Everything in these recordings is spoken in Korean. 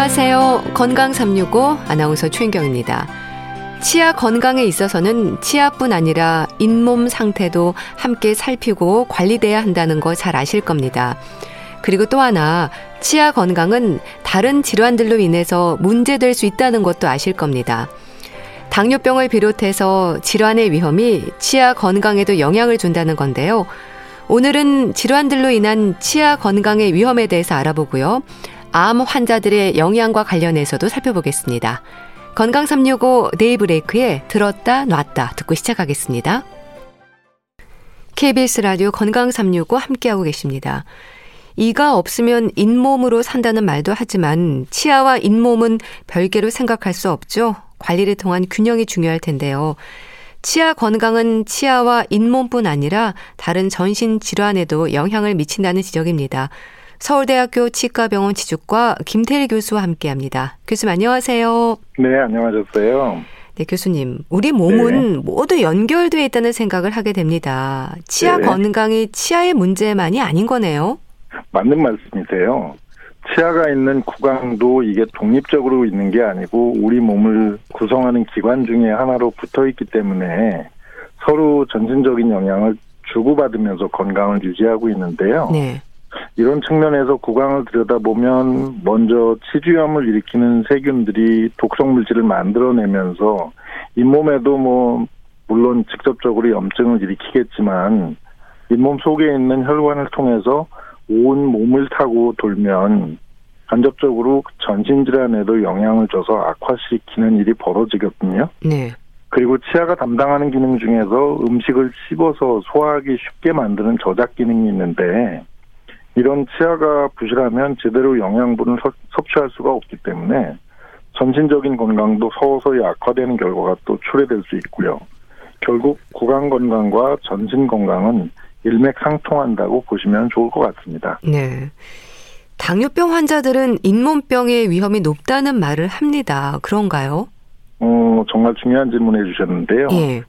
안녕하세요. 건강 365 아나운서 최인경입니다. 치아 건강에 있어서는 치아뿐 아니라 잇몸 상태도 함께 살피고 관리돼야 한다는 거 잘 아실 겁니다. 그리고 또 하나, 치아 건강은 다른 질환들로 인해서 문제될 수 있다는 것도 아실 겁니다. 당뇨병을 비롯해서 질환의 위험이 치아 건강에도 영향을 준다는 건데요. 오늘은 질환들로 인한 치아 건강의 위험에 대해서 알아보고요. 암 환자들의 영양과 관련해서도 살펴보겠습니다. 건강 365 데이브레이크에 들었다 놨다 듣고 시작하겠습니다. KBS 라디오 건강 365 함께하고 계십니다. 이가 없으면 잇몸으로 산다는 말도 하지만 치아와 잇몸은 별개로 생각할 수 없죠. 관리를 통한 균형이 중요할 텐데요. 치아 건강은 치아와 잇몸뿐 아니라 다른 전신 질환에도 영향을 미친다는 지적입니다. 서울대학교 치과병원 지주과 김태일 교수와 함께합니다. 교수님 안녕하세요. 네, 안녕하셨어요. 네, 교수님. 우리 몸은 네. 모두 연결되어 있다는 생각을 하게 됩니다. 치아 네. 건강이 치아의 문제만이 아닌 거네요. 맞는 말씀이세요. 치아가 있는 구강도 이게 독립적으로 있는 게 아니고 우리 몸을 구성하는 기관 중에 하나로 붙어 있기 때문에 서로 전신적인 영향을 주고받으면서 건강을 유지하고 있는데요. 네. 이런 측면에서 구강을 들여다보면 먼저 치주염을 일으키는 세균들이 독성 물질을 만들어내면서 잇몸에도 뭐 물론 직접적으로 염증을 일으키겠지만 잇몸 속에 있는 혈관을 통해서 온 몸을 타고 돌면 간접적으로 전신 질환에도 영향을 줘서 악화시키는 일이 벌어지거든요. 네. 그리고 치아가 담당하는 기능 중에서 음식을 씹어서 소화하기 쉽게 만드는 저작 기능이 있는데 이런 치아가 부실하면 제대로 영양분을 섭취할 수가 없기 때문에 전신적인 건강도 서서히 악화되는 결과가 또 초래될 수 있고요. 결국 구강 건강과 전신 건강은 일맥상통한다고 보시면 좋을 것 같습니다. 네. 당뇨병 환자들은 잇몸병의 위험이 높다는 말을 합니다. 그런가요? 어, 정말 중요한 질문 해 주셨는데요. 예.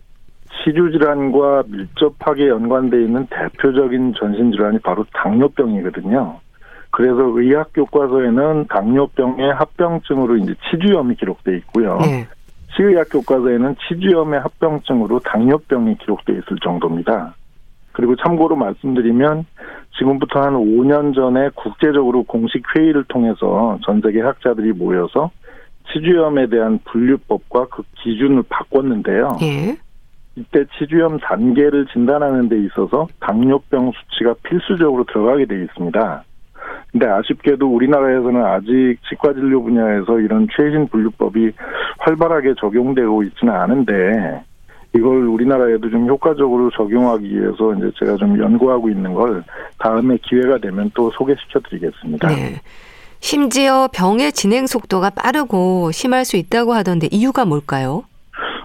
치주 질환과 밀접하게 연관돼 있는 대표적인 전신 질환이 바로 당뇨병이거든요. 그래서 의학 교과서에는 당뇨병의 합병증으로 이제 치주염이 기록돼 있고요. 네. 치의학 교과서에는 치주염의 합병증으로 당뇨병이 기록돼 있을 정도입니다. 그리고 참고로 말씀드리면 지금부터 한 5년 전에 국제적으로 공식 회의를 통해서 전 세계 학자들이 모여서 치주염에 대한 분류법과 그 기준을 바꿨는데요. 예. 이때 치주염 단계를 진단하는 데 있어서 당뇨병 수치가 필수적으로 들어가게 되어 있습니다. 근데 아쉽게도 우리나라에서는 아직 치과 진료 분야에서 이런 최신 분류법이 활발하게 적용되고 있지는 않은데 이걸 우리나라에도 좀 효과적으로 적용하기 위해서 이제 제가 좀 연구하고 있는 걸 다음에 기회가 되면 또 소개시켜 드리겠습니다. 네. 심지어 병의 진행 속도가 빠르고 심할 수 있다고 하던데 이유가 뭘까요?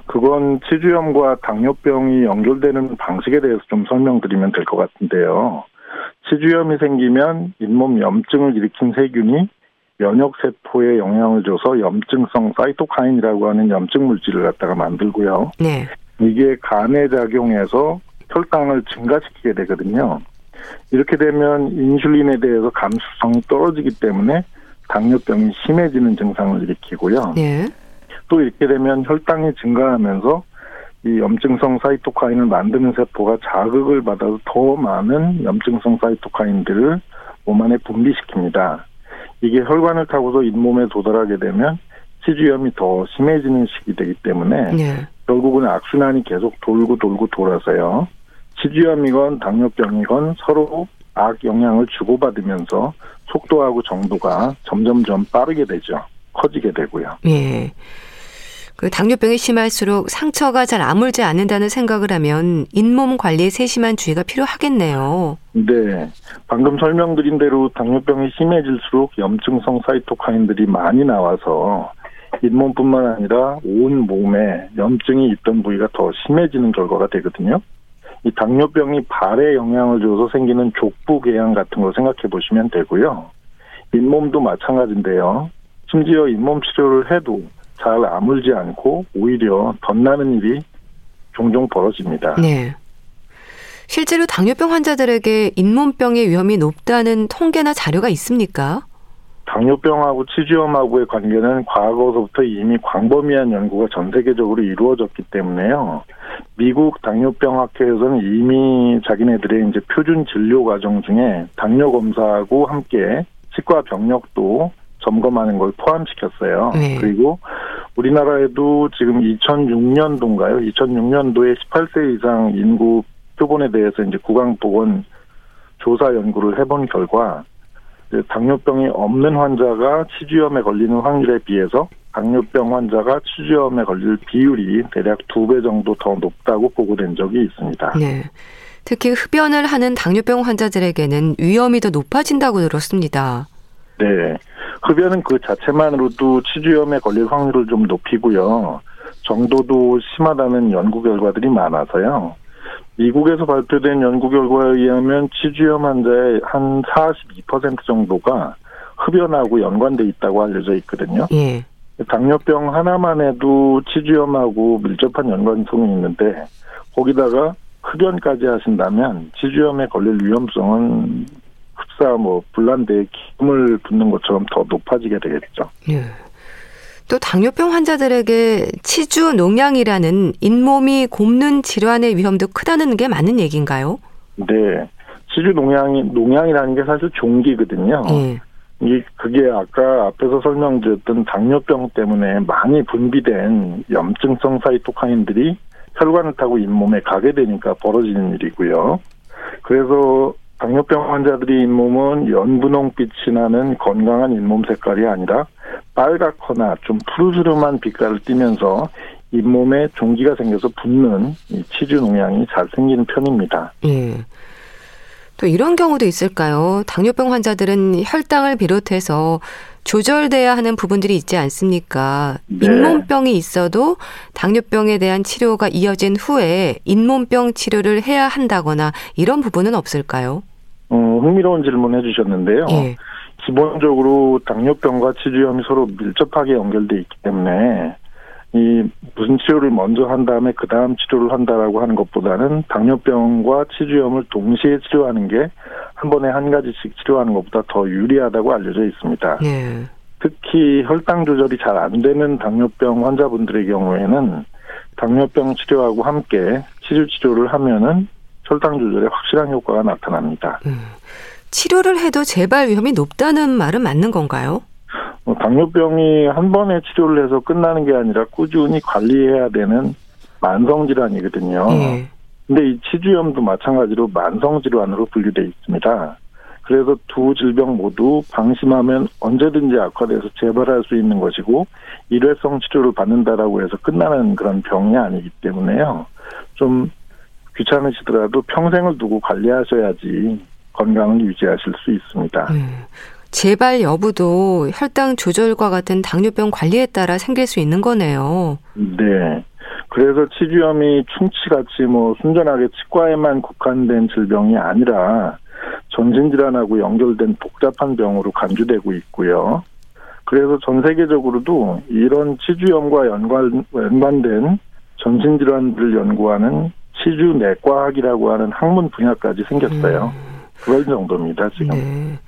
그건 치주염과 당뇨병이 연결되는 방식에 대해서 좀 설명드리면 될 것 같은데요. 치주염이 생기면 잇몸 염증을 일으킨 세균이 면역세포에 영향을 줘서 염증성 사이토카인이라고 하는 염증 물질을 갖다가 만들고요. 네. 이게 간에 작용해서 혈당을 증가시키게 되거든요. 이렇게 되면 인슐린에 대해서 감수성이 떨어지기 때문에 당뇨병이 심해지는 증상을 일으키고요. 네. 또 이렇게 되면 혈당이 증가하면서 이 염증성 사이토카인을 만드는 세포가 자극을 받아서 더 많은 염증성 사이토카인들을 몸 안에 분비시킵니다. 이게 혈관을 타고서 잇몸에 도달하게 되면 치주염이 더 심해지는 시기 되기 때문에 네. 결국은 악순환이 계속 돌고 돌고 돌아서요. 치주염이건 당뇨병이건 서로 악 영향을 주고받으면서 속도하고 정도가 점점점 빠르게 되죠. 커지게 되고요. 예. 그 당뇨병이 심할수록 상처가 잘 아물지 않는다는 생각을 하면 잇몸 관리에 세심한 주의가 필요하겠네요. 네. 방금 설명드린 대로 당뇨병이 심해질수록 염증성 사이토카인들이 많이 나와서 잇몸뿐만 아니라 온 몸에 염증이 있던 부위가 더 심해지는 결과가 되거든요. 이 당뇨병이 발에 영향을 줘서 생기는 족부궤양 같은 걸 생각해 보시면 되고요. 잇몸도 마찬가지인데요. 심지어 잇몸 치료를 해도 잘 아물지 않고 오히려 덧나는 일이 종종 벌어집니다. 네. 실제로 당뇨병 환자들에게 잇몸병의 위험이 높다는 통계나 자료가 있습니까? 당뇨병하고 치주염하고의 관계는 과거서부터 이미 광범위한 연구가 전 세계적으로 이루어졌기 때문에요. 미국 당뇨병 학회에서는 이미 자기네들의 이제 표준 진료 과정 중에 당뇨 검사하고 함께 치과 병력도 점검하는 걸 포함시켰어요. 네. 그리고 우리나라에도 지금 2006년도인가요? 2006년도에 18세 이상 인구 표본에 대해서 이제 구강보건 조사 연구를 해본 결과 당뇨병이 없는 환자가 치주염에 걸리는 확률에 비해서 당뇨병 환자가 치주염에 걸릴 비율이 대략 두 배 정도 더 높다고 보고된 적이 있습니다. 네. 특히 흡연을 하는 당뇨병 환자들에게는 위험이 더 높아진다고 들었습니다. 네. 흡연은 그 자체만으로도 치주염에 걸릴 확률을 좀 높이고요. 정도도 심하다는 연구 결과들이 많아서요. 미국에서 발표된 연구 결과에 의하면 치주염 환자의 한 42% 정도가 흡연하고 연관돼 있다고 알려져 있거든요. 예. 당뇨병 하나만 해도 치주염하고 밀접한 연관성이 있는데 거기다가 흡연까지 하신다면 치주염에 걸릴 위험성은 흡사 뭐 불난대에 기름을 붓는 것처럼 더 높아지게 되겠죠. 예. 또 당뇨병 환자들에게 치주 농양이라는 잇몸이 곱는 질환의 위험도 크다는 게 맞는 얘기인가요? 네. 치주 농양이 농양이라는 게 사실 종기거든요. 예. 이 그게 아까 앞에서 설명드렸던 당뇨병 때문에 많이 분비된 염증성 사이토카인들이 혈관을 타고 잇몸에 가게 되니까 벌어지는 일이고요. 그래서 당뇨병 환자들이 잇몸은 연분홍빛이 나는 건강한 잇몸 색깔이 아니라 빨갛거나 좀 푸르스름한 빛깔을 띠면서 잇몸에 종기가 생겨서 붓는 치주 농양이 잘 생기는 편입니다. 예. 또 이런 경우도 있을까요? 당뇨병 환자들은 혈당을 비롯해서 조절돼야 하는 부분들이 있지 않습니까? 네. 잇몸병이 있어도 당뇨병에 대한 치료가 이어진 후에 잇몸병 치료를 해야 한다거나 이런 부분은 없을까요? 어, 흥미로운 질문 해주셨는데요. 예. 기본적으로 당뇨병과 치주염이 서로 밀접하게 연결돼 있기 때문에 이 무슨 치료를 먼저 한 다음에 그 다음 치료를 한다라고 하는 것보다는 당뇨병과 치주염을 동시에 치료하는 게 한 번에 한 가지씩 치료하는 것보다 더 유리하다고 알려져 있습니다. 예. 특히 혈당 조절이 잘 안 되는 당뇨병 환자분들의 경우에는 당뇨병 치료하고 함께 치주 치료를 하면은 혈당 조절에 확실한 효과가 나타납니다. 음. 치료를 해도 재발 위험이 높다는 말은 맞는 건가요? 뭐 당뇨병이 한 번에 치료를 해서 끝나는 게 아니라 꾸준히 관리해야 되는 만성 질환이거든요. 예. 근데 이 치주염도 마찬가지로 만성 질환으로 분류돼 있습니다. 그래서 두 질병 모두 방심하면 언제든지 악화돼서 재발할 수 있는 것이고 일회성 치료를 받는다라고 해서 끝나는 그런 병이 아니기 때문에요. 좀 귀찮으시더라도 평생을 두고 관리하셔야지 건강을 유지하실 수 있습니다. 네. 재발 여부도 혈당 조절과 같은 당뇨병 관리에 따라 생길 수 있는 거네요. 네. 그래서 치주염이 충치같이 뭐 순전하게 치과에만 국한된 질병이 아니라 전신질환하고 연결된 복잡한 병으로 간주되고 있고요. 그래서 전 세계적으로도 이런 치주염과 연관, 연관된 전신질환들을 연구하는 치주내과학이라고 하는 학문 분야까지 생겼어요. 음. 그럴 정도입니다, 지금. 네.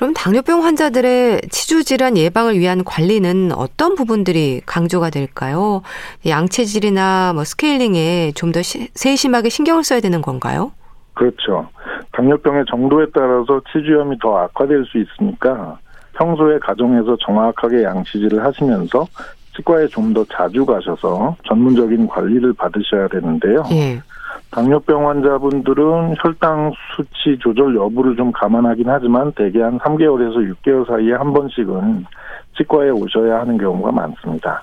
그럼 당뇨병 환자들의 치주 질환 예방을 위한 관리는 어떤 부분들이 강조가 될까요? 양체질이나 뭐 스케일링에 좀 더 세심하게 신경을 써야 되는 건가요? 그렇죠. 당뇨병의 정도에 따라서 치주염이 더 악화될 수 있으니까 평소에 가정에서 정확하게 양치질을 하시면서 치과에 좀 더 자주 가셔서 전문적인 관리를 받으셔야 되는데요. 예. 당뇨병 환자분들은 혈당 수치 조절 여부를 좀 감안하긴 하지만 대개 한 3개월에서 6개월 사이에 한 번씩은 치과에 오셔야 하는 경우가 많습니다.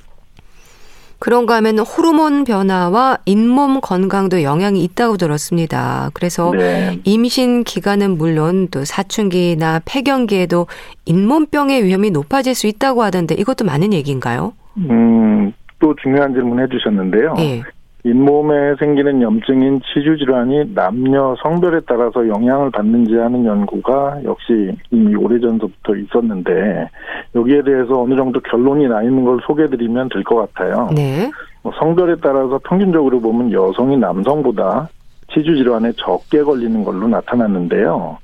그런가 하면 호르몬 변화와 잇몸 건강도 영향이 있다고 들었습니다. 그래서 네. 임신 기간은 물론 또 사춘기나 폐경기에도 잇몸병의 위험이 높아질 수 있다고 하던데 이것도 많은 얘기인가요? 음, 또 중요한 질문 해주셨는데요. 네. 잇몸에 생기는 염증인 치주 질환이 남녀 성별에 따라서 영향을 받는지 하는 연구가 역시 이미 오래전부터 있었는데 여기에 대해서 어느 정도 결론이 나 있는 걸 소개해드리면 될 것 같아요. 네. 뭐 성별에 따라서 평균적으로 보면 여성이 남성보다 치주 질환에 적게 걸리는 걸로 나타났는데요.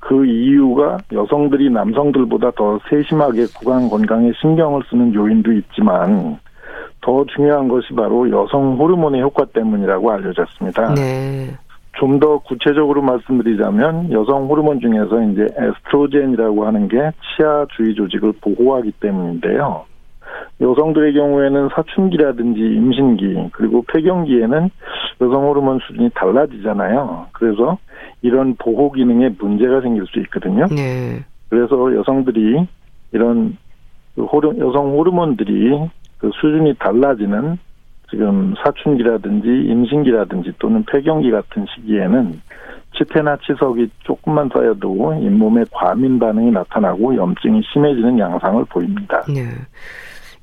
그 이유가 여성들이 남성들보다 더 세심하게 구강 건강에 신경을 쓰는 요인도 있지만 더 중요한 것이 바로 여성 호르몬의 효과 때문이라고 알려졌습니다. 네. 좀 더 구체적으로 말씀드리자면 여성 호르몬 중에서 이제 에스트로겐이라고 하는 게 치아 주위 조직을 보호하기 때문인데요. 여성들의 경우에는 사춘기라든지 임신기 그리고 폐경기에는 여성 호르몬 수준이 달라지잖아요. 그래서 이런 보호 기능에 문제가 생길 수 있거든요. 네. 그래서 여성들이 이런 그 호르, 여성 호르몬들이 그 수준이 달라지는 지금 사춘기라든지 임신기라든지 또는 폐경기 같은 시기에는 치태나 치석이 조금만 쌓여도 잇몸에 과민 반응이 나타나고 염증이 심해지는 양상을 보입니다. 네.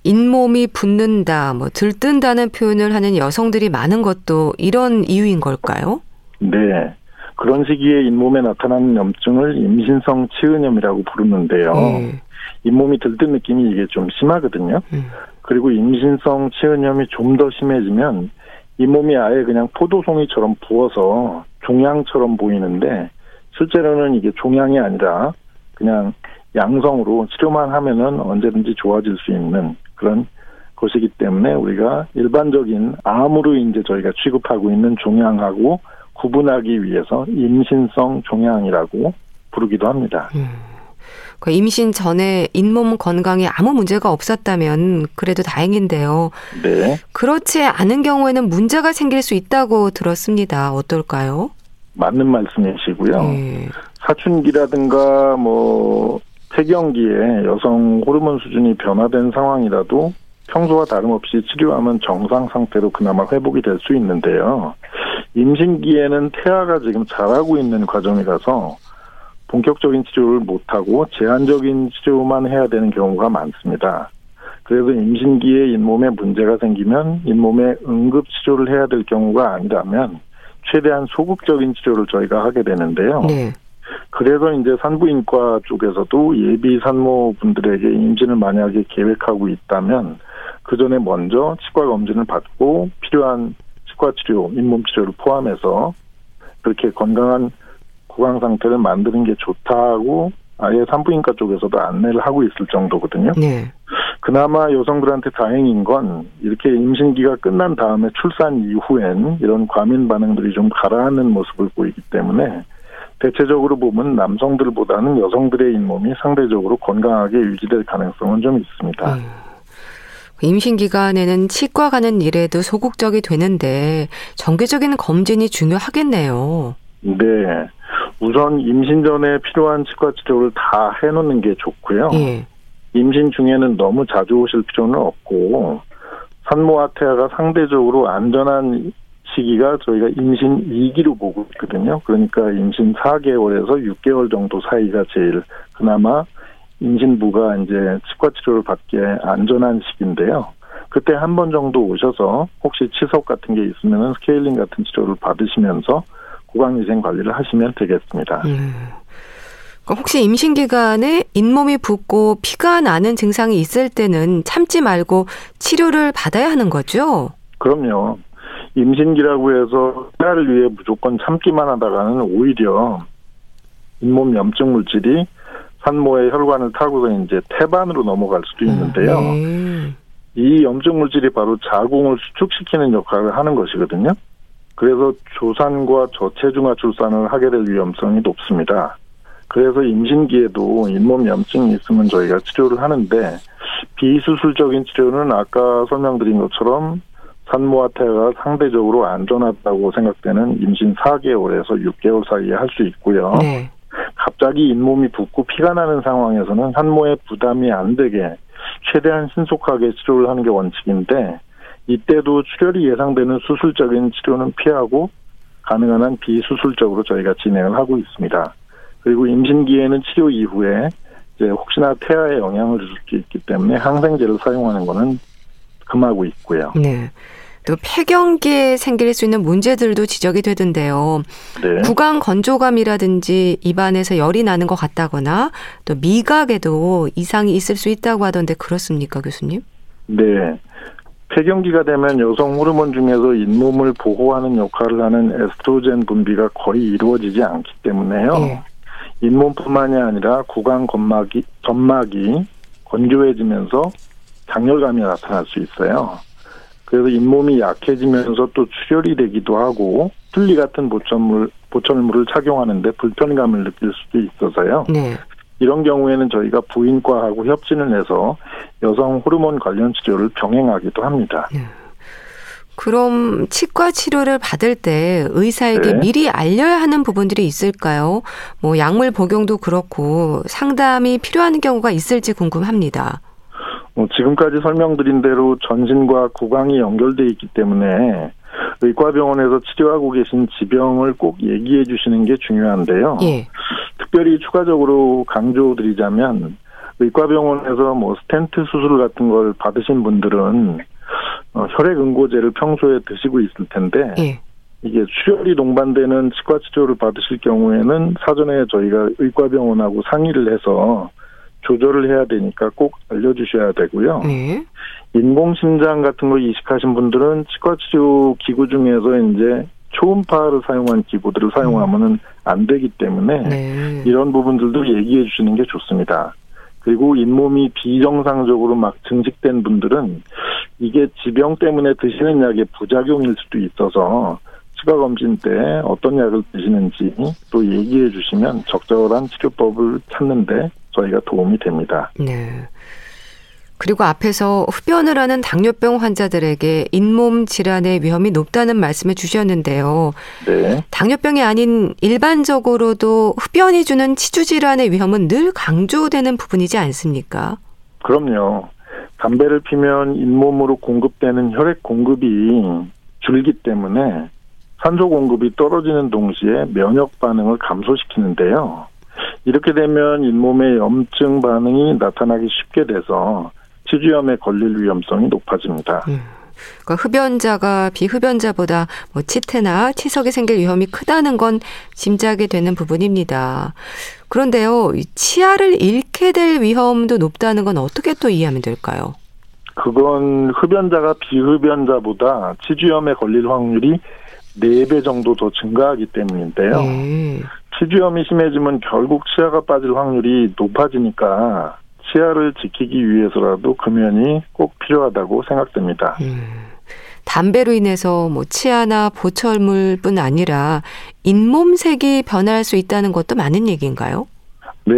잇몸이 붓는다, 뭐 들뜬다는 표현을 하는 여성들이 많은 것도 이런 이유인 걸까요? 네. 그런 시기에 잇몸에 나타나는 염증을 임신성 치은염이라고 부르는데요. 네. 잇몸이 들뜬 느낌이 이게 좀 심하거든요. 음. 그리고 임신성 치은염이 좀 더 심해지면 잇몸이 아예 그냥 포도송이처럼 부어서 종양처럼 보이는데 실제로는 이게 종양이 아니라 그냥 양성으로 치료만 하면은 언제든지 좋아질 수 있는 그런 것이기 때문에 우리가 일반적인 암으로 이제 저희가 취급하고 있는 종양하고 구분하기 위해서 임신성 종양이라고 부르기도 합니다. 음. 그 임신 전에 잇몸 건강에 아무 문제가 없었다면 그래도 다행인데요. 네. 그렇지 않은 경우에는 문제가 생길 수 있다고 들었습니다. 어떨까요? 맞는 말씀이시고요. 네. 사춘기라든가 뭐 폐경기에 여성 호르몬 수준이 변화된 상황이라도 평소와 다름없이 치료하면 정상 상태로 그나마 회복이 될 수 있는데요. 임신기에는 태아가 지금 자라고 있는 과정이라서 본격적인 치료를 못하고 제한적인 치료만 해야 되는 경우가 많습니다. 그래서 임신기에 잇몸에 문제가 생기면 잇몸에 응급 치료를 해야 될 경우가 아니라면 최대한 소극적인 치료를 저희가 하게 되는데요. 네. 그래서 이제 산부인과 쪽에서도 예비 산모분들에게 임신을 만약에 계획하고 있다면 그 전에 먼저 치과 검진을 받고 필요한 치과 치료, 잇몸 치료를 포함해서 그렇게 건강한 구강 상태를 만드는 게 좋다고 아예 산부인과 쪽에서도 안내를 하고 있을 정도거든요. 네. 그나마 여성들한테 다행인 건 이렇게 임신기가 끝난 다음에 출산 이후엔 이런 과민 반응들이 좀 가라앉는 모습을 보이기 때문에 대체적으로 보면 남성들보다는 여성들의 잇몸이 상대적으로 건강하게 유지될 가능성은 좀 있습니다. 음. 임신 기간에는 치과 가는 일에도 소극적이 되는데 정기적인 검진이 중요하겠네요. 네. 우선 임신 전에 필요한 치과 치료를 다 해놓는 게 좋고요. 예. 임신 중에는 너무 자주 오실 필요는 없고 산모와 태아가 상대적으로 안전한 시기가 저희가 임신 2기로 보고 있거든요. 그러니까 임신 4개월에서 6개월 정도 사이가 제일 그나마 임신부가 이제 치과 치료를 받기에 안전한 시기인데요. 그때 한 번 정도 오셔서 혹시 치석 같은 게 있으면 스케일링 같은 치료를 받으시면서 구강위생 관리를 하시면 되겠습니다. 음. 혹시 임신 기간에 잇몸이 붓고 피가 나는 증상이 있을 때는 참지 말고 치료를 받아야 하는 거죠? 그럼요. 임신기라고 해서 태아를 위해 무조건 참기만 하다가는 오히려 잇몸 염증 물질이 산모의 혈관을 타고서 이제 태반으로 넘어갈 수도 있는데요. 음, 네. 이 염증 물질이 바로 자궁을 수축시키는 역할을 하는 것이거든요. 그래서 조산과 저체중아 출산을 하게 될 위험성이 높습니다. 그래서 임신기에도 잇몸 염증이 있으면 저희가 치료를 하는데 비수술적인 치료는 아까 설명드린 것처럼 산모와 태아가 상대적으로 안전하다고 생각되는 임신 4개월에서 6개월 사이에 할 수 있고요. 네. 갑자기 잇몸이 붓고 피가 나는 상황에서는 산모의 부담이 안 되게 최대한 신속하게 치료를 하는 게 원칙인데 이때도 출혈이 예상되는 수술적인 치료는 피하고 가능한 한 비수술적으로 저희가 진행을 하고 있습니다. 그리고 임신기에는 치료 이후에 이제 혹시나 태아에 영향을 줄 수 있기 때문에 항생제를 사용하는 거는 금하고 있고요. 네. 또 폐경기에 생길 수 있는 문제들도 지적이 되던데요. 네. 구강 건조감이라든지 입안에서 열이 나는 것 같다거나 또 미각에도 이상이 있을 수 있다고 하던데 그렇습니까, 교수님? 네. 폐경기가 되면 여성 호르몬 중에서 잇몸을 보호하는 역할을 하는 에스트로겐 분비가 거의 이루어지지 않기 때문에요. 네. 잇몸뿐만이 아니라 구강 건막이 점막이 건조해지면서 장열감이 나타날 수 있어요. 그래서 잇몸이 약해지면서 또 출혈이 되기도 하고 틀니 같은 보철물 보철물을 착용하는데 불편감을 느낄 수도 있어서요. 네. 이런 경우에는 저희가 부인과하고 협진을 해서 여성 호르몬 관련 치료를 병행하기도 합니다. 네. 그럼 치과 치료를 받을 때 의사에게 네. 미리 알려야 하는 부분들이 있을까요? 뭐 약물 복용도 그렇고 상담이 필요한 경우가 있을지 궁금합니다. 어, 지금까지 설명드린 대로 전신과 구강이 연결돼 있기 때문에 의과병원에서 치료하고 계신 지병을 꼭 얘기해 주시는 게 중요한데요. 예. 특별히 추가적으로 강조드리자면 의과병원에서 뭐 스텐트 수술 같은 걸 받으신 분들은 어, 혈액 응고제를 평소에 드시고 있을 텐데 예. 이게 출혈이 동반되는 치과 치료를 받으실 경우에는 사전에 저희가 의과병원하고 상의를 해서 조절을 해야 되니까 꼭 알려주셔야 되고요. 네. 인공심장 같은 거 이식하신 분들은 치과 치료 기구 중에서 이제 초음파를 사용한 기구들을 사용하면은 안 되기 때문에 네. 이런 부분들도 얘기해 주시는 게 좋습니다. 그리고 잇몸이 비정상적으로 막 증식된 분들은 이게 지병 때문에 드시는 약의 부작용일 수도 있어서 치과 검진 때 어떤 약을 드시는지 또 얘기해 주시면 적절한 치료법을 찾는데 저희가 도움이 됩니다. 네. 그리고 앞에서 흡연을 하는 당뇨병 환자들에게 잇몸 질환의 위험이 높다는 말씀을 주셨는데요. 네. 당뇨병이 아닌 일반적으로도 흡연이 주는 치주 질환의 위험은 늘 강조되는 부분이지 않습니까? 그럼요. 담배를 피면 잇몸으로 공급되는 혈액 공급이 줄기 때문에 산소 공급이 떨어지는 동시에 면역 반응을 감소시키는데요. 이렇게 되면 잇몸에 염증 반응이 나타나기 쉽게 돼서 치주염에 걸릴 위험성이 높아집니다. 음. 그러니까 흡연자가 비흡연자보다 뭐 치태나 치석이 생길 위험이 크다는 건 짐작이 되는 부분입니다. 그런데요, 이 치아를 잃게 될 위험도 높다는 건 어떻게 또 이해하면 될까요? 그건 흡연자가 비흡연자보다 치주염에 걸릴 확률이 4배 정도 더 증가하기 때문인데요. 예. 치주염이 심해지면 결국 치아가 빠질 확률이 높아지니까 치아를 지키기 위해서라도 금연이 꼭 필요하다고 생각됩니다. 음. 담배로 인해서 뭐 치아나 보철물뿐 아니라 잇몸색이 변할 수 있다는 것도 많은 얘기인가요? 네.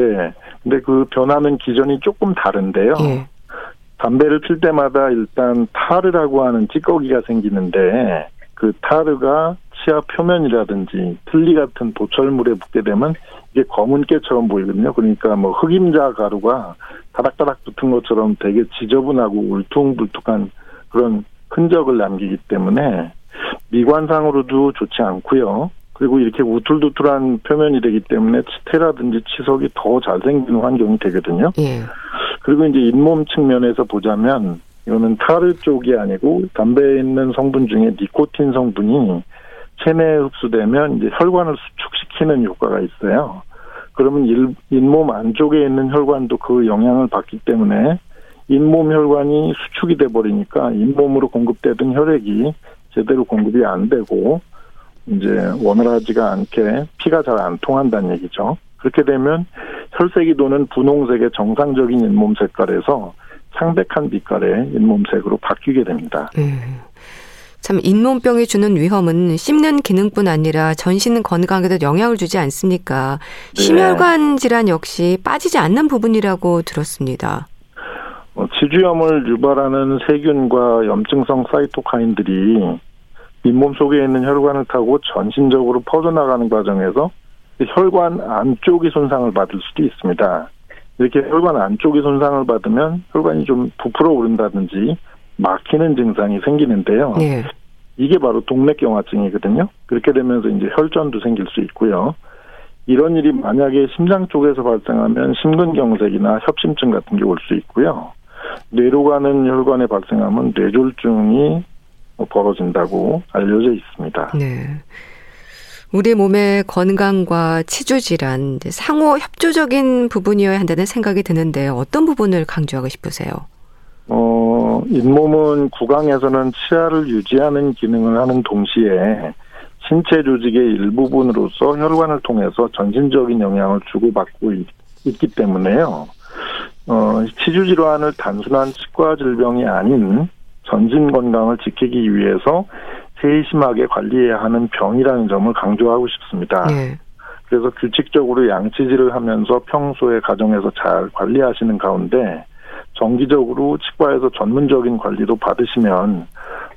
근데 그 변화는 기전이 조금 다른데요. 예. 담배를 필 때마다 일단 타르라고 하는 찌꺼기가 생기는데 그 타르가 치아 표면이라든지 틀니 같은 보철물에 붙게 되면 이게 검은 깨처럼 보이거든요. 그러니까 뭐 흑임자 가루가 다닥다닥 붙은 것처럼 되게 지저분하고 울퉁불퉁한 그런 흔적을 남기기 때문에 미관상으로도 좋지 않고요. 그리고 이렇게 우툴두툴한 표면이 되기 때문에 치태라든지 치석이 더 잘 생기는 환경이 되거든요. 예. 그리고 이제 잇몸 측면에서 보자면 이거는 타르 쪽이 아니고 담배에 있는 성분 중에 니코틴 성분이 체내에 흡수되면 이제 혈관을 수축시키는 효과가 있어요. 그러면 일, 잇몸 안쪽에 있는 혈관도 그 영향을 받기 때문에 잇몸 혈관이 수축이 돼 버리니까 잇몸으로 공급되던 혈액이 제대로 공급이 안 되고 이제 원활하지가 않게 피가 잘 안 통한다는 얘기죠. 그렇게 되면 혈색이 도는 분홍색의 정상적인 잇몸 색깔에서 창백한 빛깔의 잇몸색으로 바뀌게 됩니다. 음. 참 잇몸병이 주는 위험은 씹는 기능뿐 아니라 전신 건강에도 영향을 주지 않습니까? 네. 심혈관 질환 역시 빠지지 않는 부분이라고 들었습니다. 어, 치주염을 유발하는 세균과 염증성 사이토카인들이 잇몸 속에 있는 혈관을 타고 전신적으로 퍼져나가는 과정에서 혈관 안쪽이 손상을 받을 수도 있습니다. 이렇게 혈관 안쪽이 손상을 받으면 혈관이 좀 부풀어 오른다든지 막히는 증상이 생기는데요. 네. 이게 바로 동맥경화증이거든요. 그렇게 되면서 이제 혈전도 생길 수 있고요. 이런 일이 만약에 심장 쪽에서 발생하면 심근경색이나 협심증 같은 게 올 수 있고요. 뇌로 가는 혈관에 발생하면 뇌졸중이 벌어진다고 알려져 있습니다. 네. 우리 몸의 건강과 치주 질환 상호 협조적인 부분이어야 한다는 생각이 드는데 어떤 부분을 강조하고 싶으세요? 어, 잇몸은 구강에서는 치아를 유지하는 기능을 하는 동시에 신체 조직의 일부분으로서 혈관을 통해서 전신적인 영향을 주고받고 있, 기 때문에요. 어, 치주 질환을 단순한 치과 질병이 아닌 전신 건강을 지키기 위해서 세심하게 관리해야 하는 병이라는 점을 강조하고 싶습니다. 네. 그래서 규칙적으로 양치질을 하면서 평소에 가정에서 잘 관리하시는 가운데 정기적으로 치과에서 전문적인 관리도 받으시면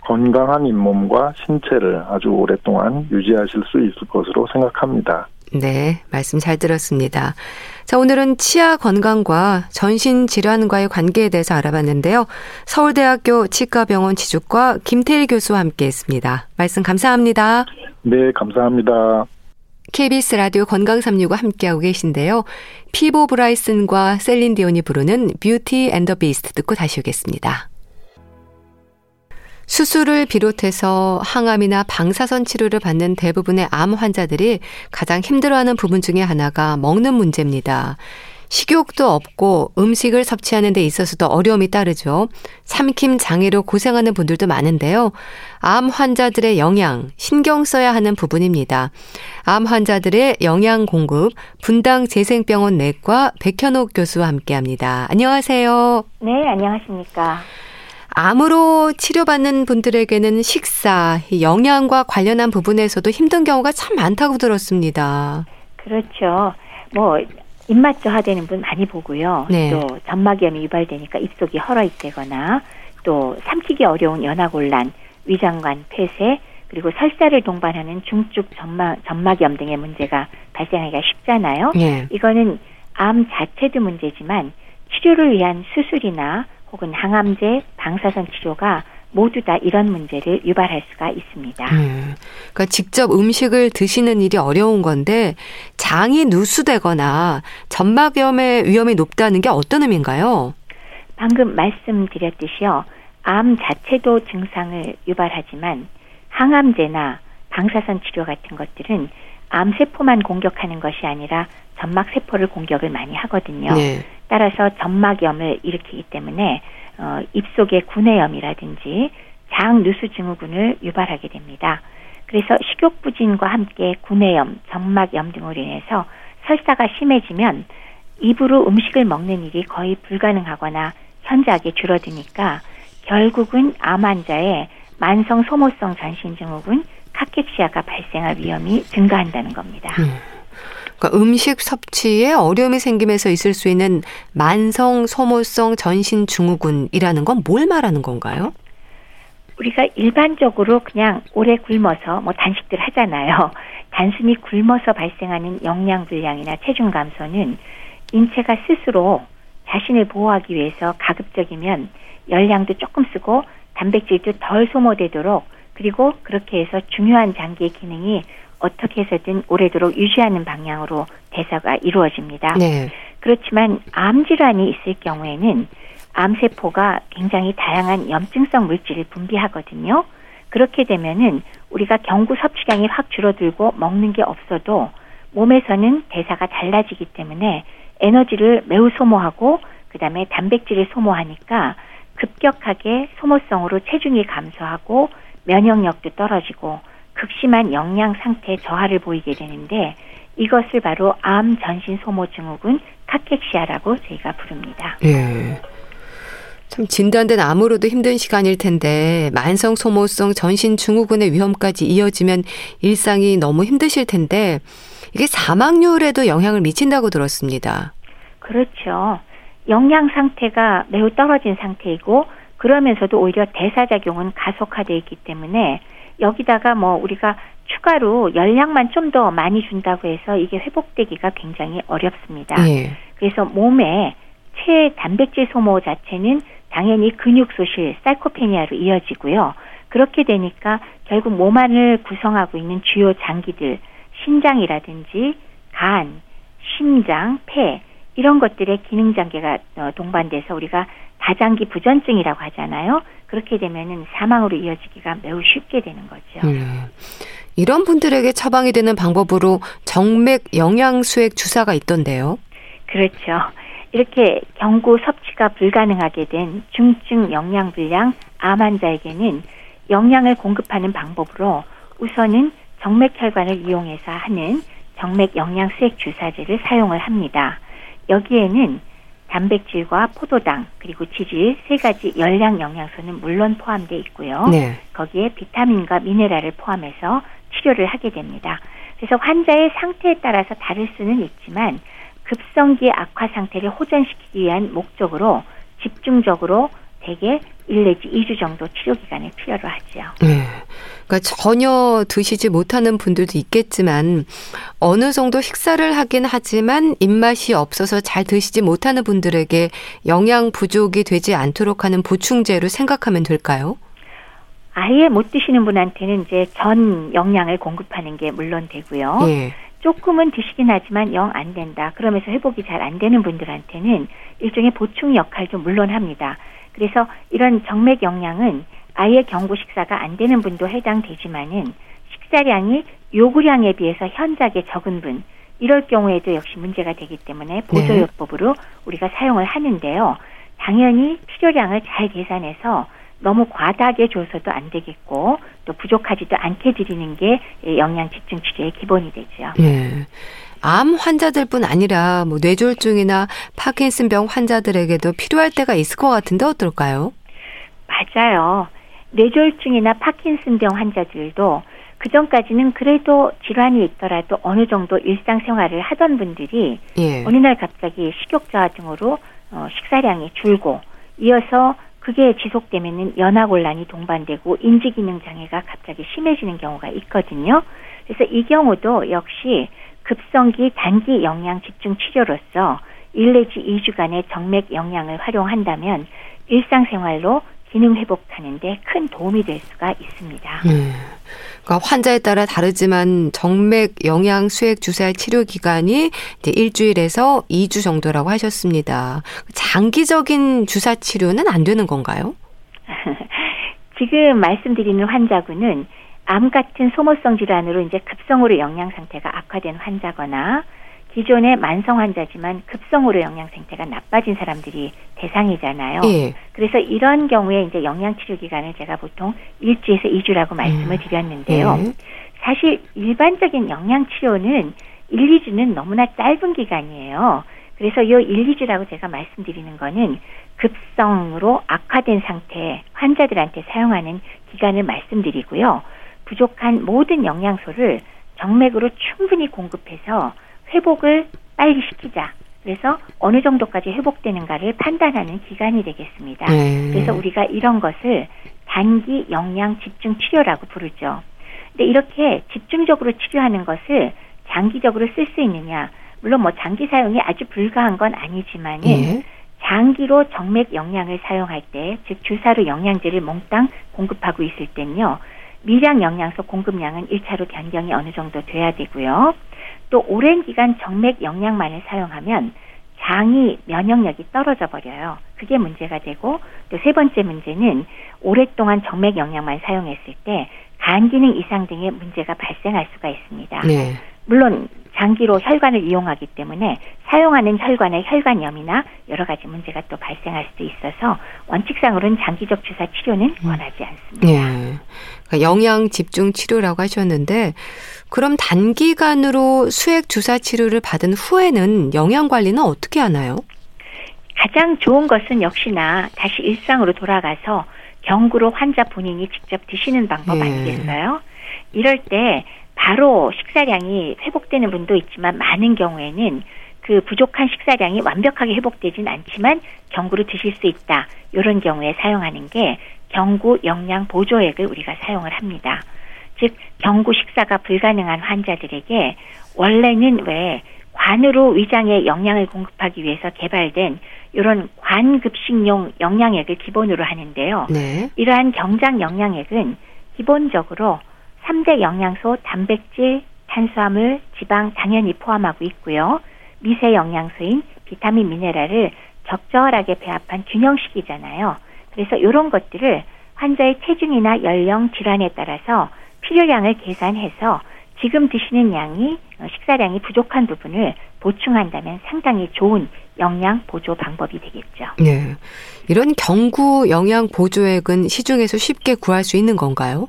건강한 잇몸과 신체를 아주 오랫동안 유지하실 수 있을 것으로 생각합니다. 네, 말씀 잘 들었습니다. 자, 오늘은 치아 건강과 전신 질환과의 관계에 대해서 알아봤는데요. 서울대학교 치과병원 치주과 김태일 교수와 함께 했습니다. 말씀 감사합니다. 네, 감사합니다. KBS 라디오 건강 365 함께하고 계신데요. 피보 브라이슨과 셀린 디온이 부르는 Beauty and the Beast 듣고 다시 오겠습니다. 수술을 비롯해서 항암이나 방사선 치료를 받는 대부분의 암 환자들이 가장 힘들어하는 부분 중의 하나가 먹는 문제입니다. 식욕도 없고 음식을 섭취하는 데 있어서도 어려움이 따르죠. 삼킴 장애로 고생하는 분들도 많은데요. 암 환자들의 영양, 신경 써야 하는 부분입니다. 암 환자들의 영양 공급, 분당 재생병원 내과 백현옥 교수와 함께 합니다. 안녕하세요. 네, 안녕하십니까. 암으로 치료받는 분들에게는 식사, 영양과 관련한 부분에서도 힘든 경우가 참 많다고 들었습니다. 그렇죠. 뭐 입맛 저하되는 분 많이 보고요. 네. 또 점막염이 유발되니까 입속이 헐어 있다거나 또 삼키기 어려운 연화곤란, 위장관 폐쇄, 그리고 설사를 동반하는 중증 점막, 점막염 등의 문제가 발생하기가 쉽잖아요. 네. 이거는 암 자체도 문제지만 치료를 위한 수술이나 혹은 항암제, 방사선 치료가 모두 다 이런 문제를 유발할 수가 있습니다. 음, 그러니까 직접 음식을 드시는 일이 어려운 건데 장이 누수되거나 점막염의 위험이 높다는 게 어떤 의미인가요? 방금 말씀드렸듯이요. 암 자체도 증상을 유발하지만 항암제나 방사선 치료 같은 것들은 암 세포만 공격하는 것이 아니라 점막 세포를 공격을 많이 하거든요. 네. 따라서 점막염을 일으키기 때문에 어, 입속의 구내염이라든지 장 누수 증후군을 유발하게 됩니다. 그래서 식욕 부진과 함께 구내염, 점막염 등으로 인해서 설사가 심해지면 입으로 음식을 먹는 일이 거의 불가능하거나 현저하게 줄어드니까 결국은 암 환자의 만성 소모성 전신 증후군 카케시아가 발생할 위험이 증가한다는 겁니다. 음. 그러니까 음식 섭취에 어려움이 생기면서 있을 수 있는 만성 소모성 전신 증후군이라는 건 뭘 말하는 건가요? 우리가 일반적으로 그냥 오래 굶어서 뭐 단식들 하잖아요. 단순히 굶어서 발생하는 영양 불량이나 체중 감소는 인체가 스스로 자신을 보호하기 위해서 가급적이면 열량도 조금 쓰고 단백질도 덜 소모되도록 그리고 그렇게 해서 중요한 장기의 기능이 어떻게 해서든 오래도록 유지하는 방향으로 대사가 이루어집니다. 네. 그렇지만 암 질환이 있을 경우에는 암 세포가 굉장히 다양한 염증성 물질을 분비하거든요. 그렇게 되면은 우리가 경구 섭취량이 확 줄어들고 먹는 게 없어도 몸에서는 대사가 달라지기 때문에 에너지를 매우 소모하고 그다음에 단백질을 소모하니까 급격하게 소모성으로 체중이 감소하고 면역력도 떨어지고 극심한 영양 상태 저하를 보이게 되는데 이것을 바로 암 전신 소모 증후군 카케시아라고 저희가 부릅니다. 예. 참 진단된 암으로도 힘든 시간일 텐데 만성 소모성 전신 증후군의 위험까지 이어지면 일상이 너무 힘드실 텐데 이게 사망률에도 영향을 미친다고 들었습니다. 그렇죠. 영양 상태가 매우 떨어진 상태이고 그러면서도 오히려 대사작용은 가속화돼 있기 때문에 여기다가 뭐 우리가 추가로 열량만 좀 더 많이 준다고 해서 이게 회복되기가 굉장히 어렵습니다. 예. 그래서 몸에 체 단백질 소모 자체는 당연히 근육 소실, 사이코페니아로 이어지고요. 그렇게 되니까 결국 몸 안을 구성하고 있는 주요 장기들, 신장이라든지 간, 심장, 폐 이런 것들의 기능 장애가 어, 동반돼서 우리가 다장기 부전증이라고 하잖아요. 그렇게 되면은 사망으로 이어지기가 매우 쉽게 되는 거죠. 음. 이런 분들에게 처방이 되는 방법으로 정맥 영양수액 주사가 있던데요. 그렇죠. 이렇게 경구 섭취가 불가능하게 된 중증 영양 불량 암 환자에게는 영양을 공급하는 방법으로 우선은 정맥혈관을 이용해서 하는 정맥 영양 수액 주사제를 사용을 합니다. 여기에는 단백질과 포도당 그리고 지질 세 가지 열량 영양소는 물론 포함되어 있고요. 네. 거기에 비타민과 미네랄을 포함해서 치료를 하게 됩니다. 그래서 환자의 상태에 따라서 다를 수는 있지만 급성기 악화 상태를 호전시키기 위한 목적으로 집중적으로 대개 1 내지 2주 정도 치료 기간을 필요로 하죠. 네. 그러니까 전혀 드시지 못하는 분들도 있겠지만 어느 정도 식사를 하긴 하지만 입맛이 없어서 잘 드시지 못하는 분들에게 영양 부족이 되지 않도록 하는 보충제로 생각하면 될까요? 아예 못 드시는 분한테는 이제 전 영양을 공급하는 게 물론 되고요. 예. 조금은 드시긴 하지만 영 안 된다. 그러면서 회복이 잘 안 되는 분들한테는 일종의 보충 역할도 물론 합니다. 그래서 이런 정맥 영양은 아예 경구 식사가 안 되는 분도 해당되지만은 식사량이 요구량에 비해서 현저하게 적은 분 이럴 경우에도 역시 문제가 되기 때문에 보조요법으로 네. 우리가 사용을 하는데요. 당연히 필요량을 잘 계산해서 너무 과다하게 줘서도 안 되겠고 또 부족하지도 않게 드리는 게 영양 집중 치료의 기본이 되죠. 네. 암 환자들뿐 아니라 뭐 뇌졸중이나 파킨슨병 환자들에게도 필요할 때가 있을 것 같은데 어떨까요? 맞아요. 뇌졸중이나 파킨슨병 환자들도 그 전까지는 그래도 질환이 있더라도 어느 정도 일상생활을 하던 분들이 예. 어느 날 갑자기 식욕저하 등으로 어, 식사량이 줄고 이어서 그게 지속되면은 연화곤란이 동반되고 인지기능 장애가 갑자기 심해지는 경우가 있거든요. 그래서 이 경우도 역시 급성기 단기 영양 집중 치료로서 1 내지 2주간의 정맥 영양을 활용한다면 일상생활로 기능 회복하는데 큰 도움이 될 수가 있습니다. 음, 그러니까 환자에 따라 다르지만 정맥 영양 수액 주사의 치료 기간이 이제 일주일에서 2주 정도라고 하셨습니다. 장기적인 주사 치료는 안 되는 건가요? 지금 말씀드리는 환자군은 암 같은 소모성 질환으로 이제 급성으로 영양 상태가 악화된 환자거나 기존의 만성 환자지만 급성으로 영양 상태가 나빠진 사람들이 대상이잖아요. 예. 그래서 이런 경우에 이제 영양 치료 기간을 제가 보통 일주에서 이주라고 말씀을 음. 드렸는데요. 예. 사실 일반적인 영양 치료는 1, 2주는 너무나 짧은 기간이에요. 그래서 이 1, 2주라고 제가 말씀드리는 거는 급성으로 악화된 상태 환자들한테 사용하는 기간을 말씀드리고요. 부족한 모든 영양소를 정맥으로 충분히 공급해서 회복을 빨리 시키자. 그래서 어느 정도까지 회복되는가를 판단하는 기간이 되겠습니다. 네. 그래서 우리가 이런 것을 단기 영양 집중 치료라고 부르죠. 근데 이렇게 집중적으로 치료하는 것을 장기적으로 쓸 수 있느냐? 물론 뭐 장기 사용이 아주 불가한 건 아니지만은 네. 장기로 정맥 영양을 사용할 때, 즉 주사로 영양제를 몽땅 공급하고 있을 땐요. 미량 영양소 공급량은 1차로 변경이 어느 정도 돼야 되고요. 또 오랜 기간 정맥 영양만을 사용하면 장이 면역력이 떨어져 버려요. 그게 문제가 되고 또 세 번째 문제는 오랫동안 정맥 영양만 사용했을 때 간 기능 이상 등의 문제가 발생할 수가 있습니다. 네. 물론 장기로 혈관을 이용하기 때문에 사용하는 혈관의 혈관염이나 여러 가지 문제가 또 발생할 수도 있어서 원칙상으로는 장기적 주사 치료는 음. 원하지 않습니다. 네. 그러니까 영양 집중 치료라고 하셨는데 그럼 단기간으로 수액 주사 치료를 받은 후에는 영양 관리는 어떻게 하나요? 가장 좋은 것은 역시나 다시 일상으로 돌아가서 경구로 환자 본인이 직접 드시는 방법 예. 아니겠어요? 이럴 때 바로 식사량이 회복되는 분도 있지만 많은 경우에는 그 부족한 식사량이 완벽하게 회복되진 않지만 경구로 드실 수 있다. 이런 경우에 사용하는 게 경구 영양 보조액을 우리가 사용을 합니다. 즉 경구 식사가 불가능한 환자들에게 원래는 왜 관으로 위장에 영양을 공급하기 위해서 개발된 이런 관급식용 영양액을 기본으로 하는데요. 네. 이러한 경장 영양액은 기본적으로 3대 영양소 단백질, 탄수화물, 지방 당연히 포함하고 있고요. 미세 영양소인 비타민, 미네랄을 적절하게 배합한 균형식이잖아요. 그래서 이런 것들을 환자의 체중이나 연령, 질환에 따라서 필요량을 계산해서 지금 드시는 양이 어, 식사량이 부족한 부분을 보충한다면 상당히 좋은 영양 보조 방법이 되겠죠. 네. 이런 경구 영양 보조액은 시중에서 쉽게 구할 수 있는 건가요?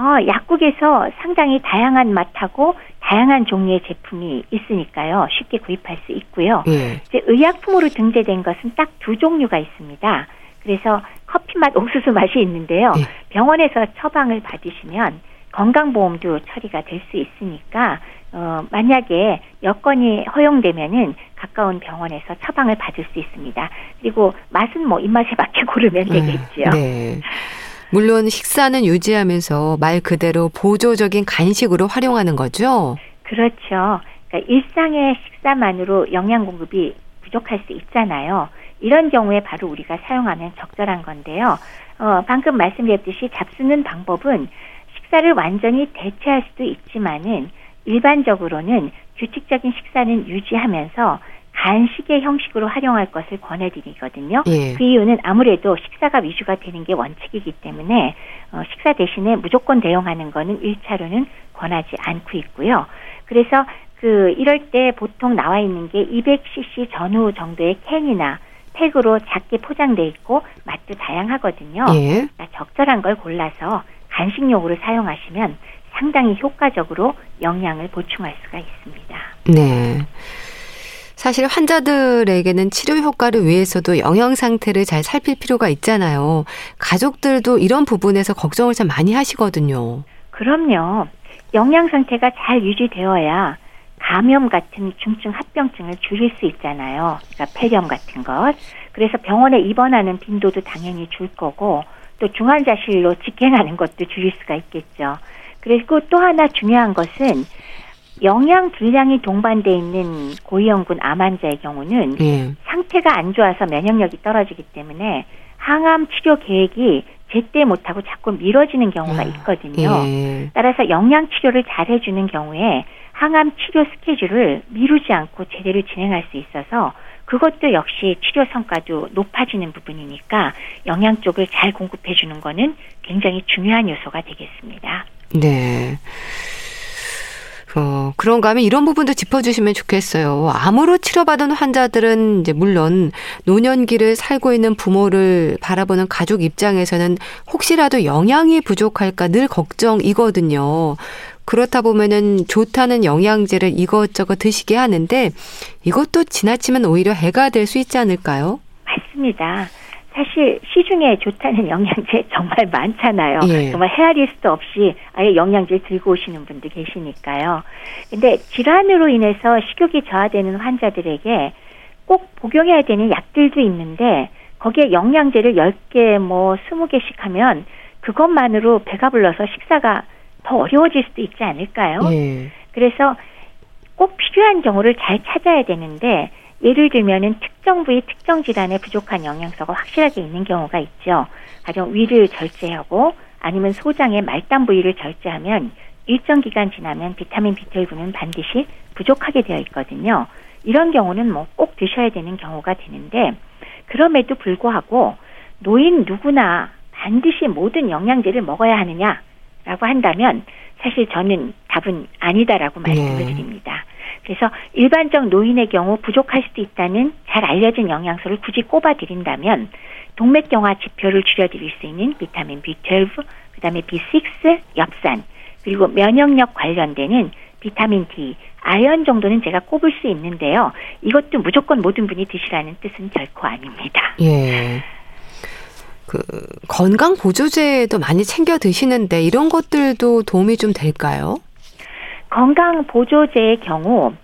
어, 약국에서 상당히 다양한 맛하고 다양한 종류의 제품이 있으니까요. 쉽게 구입할 수 있고요. 예. 이제 의약품으로 등재된 것은 딱 두 종류가 있습니다. 그래서 커피 맛, 옥수수 맛이 있는데요. 예. 병원에서 처방을 받으시면 건강보험도 처리가 될 수 있으니까 어, 만약에 여건이 허용되면은 가까운 병원에서 처방을 받을 수 있습니다. 그리고 맛은 뭐 입맛에 맞게 고르면 되겠죠. 네. 물론 식사는 유지하면서 말 그대로 보조적인 간식으로 활용하는 거죠. 그렇죠. 그러니까 일상의 식사만으로 영양 공급이 부족할 수 있잖아요. 이런 경우에 바로 우리가 사용하면 적절한 건데요. 어, 방금 말씀드렸듯이 잡수는 방법은 식사를 완전히 대체할 수도 있지만은 일반적으로는 규칙적인 식사는 유지하면서 간식의 형식으로 활용할 것을 권해드리거든요. 예. 그 이유는 아무래도 식사가 위주가 되는 게 원칙이기 때문에 어, 식사 대신에 무조건 대용하는 거는 1차로는 권하지 않고 있고요. 그래서 그 이럴 때 보통 나와 있는 게 200cc 전후 정도의 캔이나 팩으로 작게 포장돼 있고 맛도 다양하거든요. 예. 그러니까 적절한 걸 골라서 간식용으로 사용하시면 상당히 효과적으로 영양을 보충할 수가 있습니다. 네. 사실 환자들에게는 치료 효과를 위해서도 영양 상태를 잘 살필 필요가 있잖아요. 가족들도 이런 부분에서 걱정을 참 많이 하시거든요. 그럼요. 영양 상태가 잘 유지되어야 감염 같은 중증 합병증을 줄일 수 있잖아요. 그러니까 폐렴 같은 것. 그래서 병원에 입원하는 빈도도 당연히 줄 거고 또 중환자실로 직행하는 것도 줄일 수가 있겠죠. 그리고 또 하나 중요한 것은 영양 불량이 동반돼 있는 고위험군 암 환자의 경우는 예. 상태가 안 좋아서 면역력이 떨어지기 때문에 항암 치료 계획이 제때 못하고 자꾸 미뤄지는 경우가 아, 있거든요. 예. 따라서 영양 치료를 잘 해주는 경우에 항암 치료 스케줄을 미루지 않고 제대로 진행할 수 있어서 그것도 역시 치료 성과도 높아지는 부분이니까 영양 쪽을 잘 공급해 주는 거는 굉장히 중요한 요소가 되겠습니다. 네. 어, 그런가 하면 이런 부분도 짚어주시면 좋겠어요. 암으로 치료받은 환자들은 이제 물론 노년기를 살고 있는 부모를 바라보는 가족 입장에서는 혹시라도 영양이 부족할까 늘 걱정이거든요. 그렇다 보면은 좋다는 영양제를 이것저것 드시게 하는데 이것도 지나치면 오히려 해가 될 수 있지 않을까요? 맞습니다. 사실 시중에 좋다는 영양제 정말 많잖아요. 예. 정말 헤아릴 수도 없이 아예 영양제 들고 오시는 분도 계시니까요. 근데 질환으로 인해서 식욕이 저하되는 환자들에게 꼭 복용해야 되는 약들도 있는데 거기에 영양제를 10개 뭐 20개씩 하면 그것만으로 배가 불러서 식사가 더 어려워질 수도 있지 않을까요? 예. 그래서 꼭 필요한 경우를 잘 찾아야 되는데 예를 들면은 특정 부위 특정 질환에 부족한 영양소가 확실하게 있는 경우가 있죠. 가령 위를 절제하고 아니면 소장의 말단 부위를 절제하면 일정 기간 지나면 비타민 B12는 반드시 부족하게 되어 있거든요. 이런 경우는 뭐 꼭 드셔야 되는 경우가 되는데 그럼에도 불구하고 노인 누구나 반드시 모든 영양제를 먹어야 하느냐라고 한다면 사실 저는 답은 아니다라고 말씀을 네. 드립니다. 그래서 일반적 노인의 경우 부족할 수도 있다는 잘 알려진 영양소를 굳이 꼽아 드린다면 동맥경화 지표를 줄여드릴 수 있는 비타민 B12, 그 다음에 B6, 엽산, 그리고 면역력 관련되는 비타민 D, 아연 정도는 제가 꼽을 수 있는데요. 이것도 무조건 모든 분이 드시라는 뜻은 결코 아닙니다. 예. 그 건강 보조제도 많이 챙겨 드시는데 이런 것들도 도움이 좀 될까요? 건강 보조제의 경우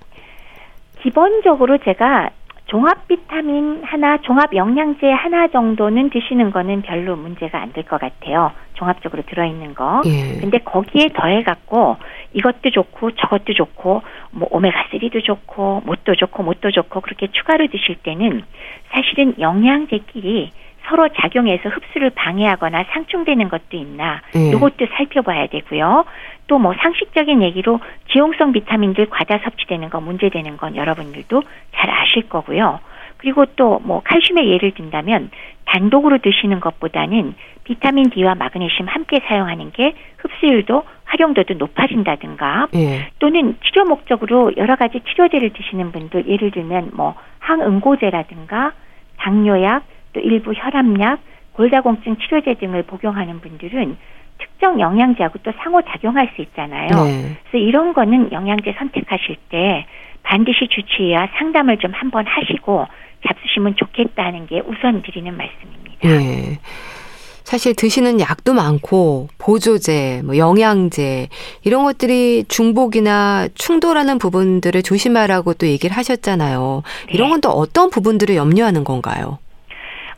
기본적으로 제가 종합 비타민 하나, 종합 영양제 하나 정도는 드시는 거는 별로 문제가 안 될 것 같아요. 종합적으로 들어있는 거. 예. 근데 거기에 더해 갖고 이것도 좋고 저것도 좋고 뭐 오메가 3도 좋고 못도 좋고 못도 좋고 그렇게 추가로 드실 때는 사실은 영양제끼리 서로 작용해서 흡수를 방해하거나 상충되는 것도 있나 예. 이것도 살펴봐야 되고요. 또 뭐 상식적인 얘기로 지용성 비타민들 과다 섭취되는 거 문제되는 건 여러분들도 잘 아실 거고요. 그리고 또 뭐 칼슘의 예를 든다면 단독으로 드시는 것보다는 비타민 D와 마그네슘 함께 사용하는 게 흡수율도 활용도도 높아진다든가 예. 또는 치료 목적으로 여러 가지 치료제를 드시는 분들 예를 들면 뭐 항응고제라든가 당뇨약 또 일부 혈압약 골다공증 치료제 등을 복용하는 분들은 특정 영양제하고 또 상호 작용할 수 있잖아요. 네. 그래서 이런 거는 영양제 선택하실 때 반드시 주치의와 상담을 좀 한번 하시고 잡수시면 좋겠다는 게 우선 드리는 말씀입니다. 네. 사실 드시는 약도 많고 보조제, 뭐 영양제 이런 것들이 중복이나 충돌하는 부분들을 조심하라고 또 얘기를 하셨잖아요. 네. 이런 건 또 어떤 부분들을 염려하는 건가요?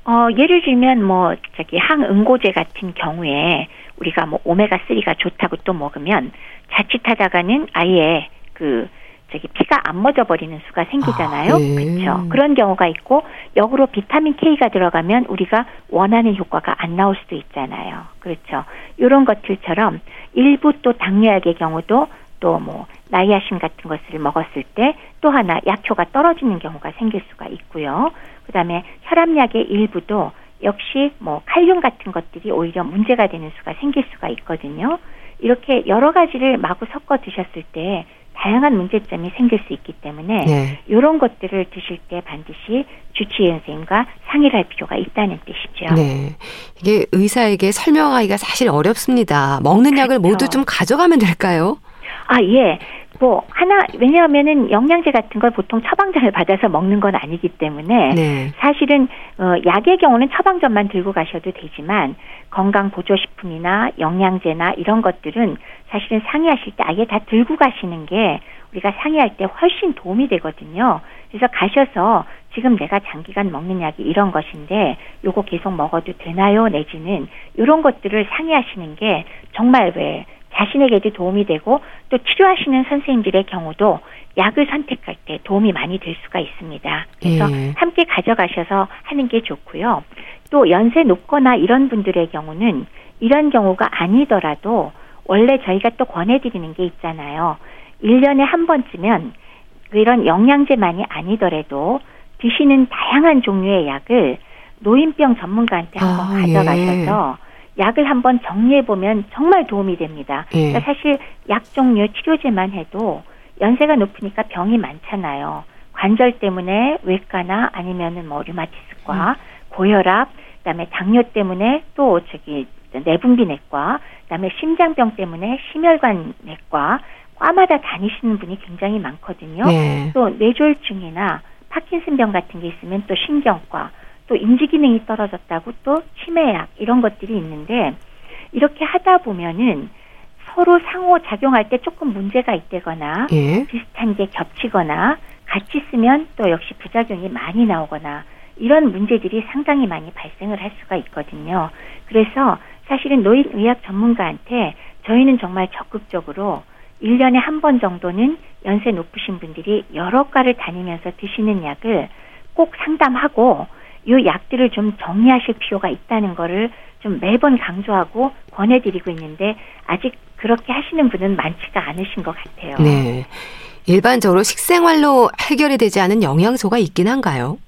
어, 예를 들면 뭐 저기 항응고제 같은 경우에 우리가 뭐 오메가 3가 좋다고 또 먹으면 자칫하다가는 아예 그 저기 피가 안 멎어 버리는 수가 생기잖아요. 아, 예. 그렇죠. 그런 경우가 있고 역으로 비타민 K가 들어가면 우리가 원하는 효과가 안 나올 수도 있잖아요. 그렇죠. 이런 것들처럼 일부 또 당뇨약의 경우도 또 뭐 나이아신 같은 것을 먹었을 때 또 하나 약효가 떨어지는 경우가 생길 수가 있고요. 그다음에 혈압약의 일부도 역시 뭐 칼륨 같은 것들이 오히려 문제가 되는 수가 생길 수가 있거든요. 이렇게 여러 가지를 마구 섞어 드셨을 때 다양한 문제점이 생길 수 있기 때문에 네. 이런 것들을 드실 때 반드시 주치의 선생님과 상의를 할 필요가 있다는 뜻이죠. 네. 이게 의사에게 설명하기가 사실 어렵습니다. 먹는 그렇죠. 약을 모두 좀 가져가면 될까요? 아, 예. 뭐 하나 왜냐하면은 영양제 같은 걸 보통 처방전을 받아서 먹는 건 아니기 때문에 네. 사실은 어 약의 경우는 처방전만 들고 가셔도 되지만 건강 보조 식품이나 영양제나 이런 것들은 사실은 상의하실 때 아예 다 들고 가시는 게 우리가 상의할 때 훨씬 도움이 되거든요. 그래서 가셔서 지금 내가 장기간 먹는 약이 이런 것인데 요거 계속 먹어도 되나요? 내지는 이런 것들을 상의하시는 게 정말 왜 자신에게도 도움이 되고 또 치료하시는 선생님들의 경우도 약을 선택할 때 도움이 많이 될 수가 있습니다. 그래서 예. 함께 가져가셔서 하는 게 좋고요. 또 연세 높거나 이런 분들의 경우는 이런 경우가 아니더라도 원래 저희가 또 권해드리는 게 있잖아요. 1년에 한 번쯤은 이런 영양제만이 아니더라도 드시는 다양한 종류의 약을 노인병 전문가한테 한번 아, 예. 가져가셔서 예. 약을 한번 정리해 보면 정말 도움이 됩니다. 예. 그러니까 사실 약 종류 치료제만 해도 연세가 높으니까 병이 많잖아요. 관절 때문에 외과나 아니면은 뭐 류마티스과, 음. 고혈압, 그다음에 당뇨 때문에 또 저기 내분비내과, 그다음에 심장병 때문에 심혈관 내과, 과마다 다니시는 분이 굉장히 많거든요. 네. 또 뇌졸중이나 파킨슨병 같은 게 있으면 또 신경과, 또 인지 기능이 떨어졌다고 또 치매약 이런 것들이 있는데 이렇게 하다 보면은 서로 상호 작용할 때 조금 문제가 있다거나 예. 비슷한 게 겹치거나 같이 쓰면 또 역시 부작용이 많이 나오거나 이런 문제들이 상당히 많이 발생을 할 수가 있거든요. 그래서 사실은 노인의학 전문가한테 저희는 정말 적극적으로 1년에 한 번 정도는 연세 높으신 분들이 여러 과를 다니면서 드시는 약을 꼭 상담하고 이 약들을 좀 정리하실 필요가 있다는 거를 좀 매번 강조하고 권해드리고 있는데 아직 그렇게 하시는 분은 많지가 않으신 것 같아요. 네. 일반적으로 식생활로 해결이 되지 않은 영양소가 있긴 한가요?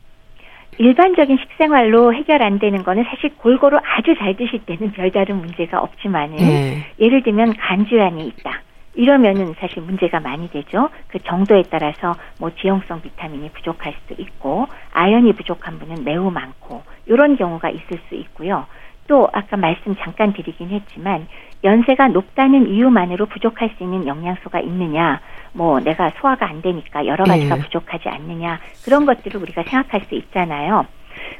일반적인 식생활로 해결 안 되는 거는 사실 골고루 아주 잘 드실 때는 별다른 문제가 없지만은 네. 예를 들면 간질환이 있다. 이러면은 사실 문제가 많이 되죠. 그 정도에 따라서 뭐 지용성 비타민이 부족할 수도 있고 아연이 부족한 분은 매우 많고 이런 경우가 있을 수 있고요. 또 아까 말씀 잠깐 드리긴 했지만 연세가 높다는 이유만으로 부족할 수 있는 영양소가 있느냐, 뭐 내가 소화가 안 되니까 여러 가지가 네. 부족하지 않느냐 그런 것들을 우리가 생각할 수 있잖아요.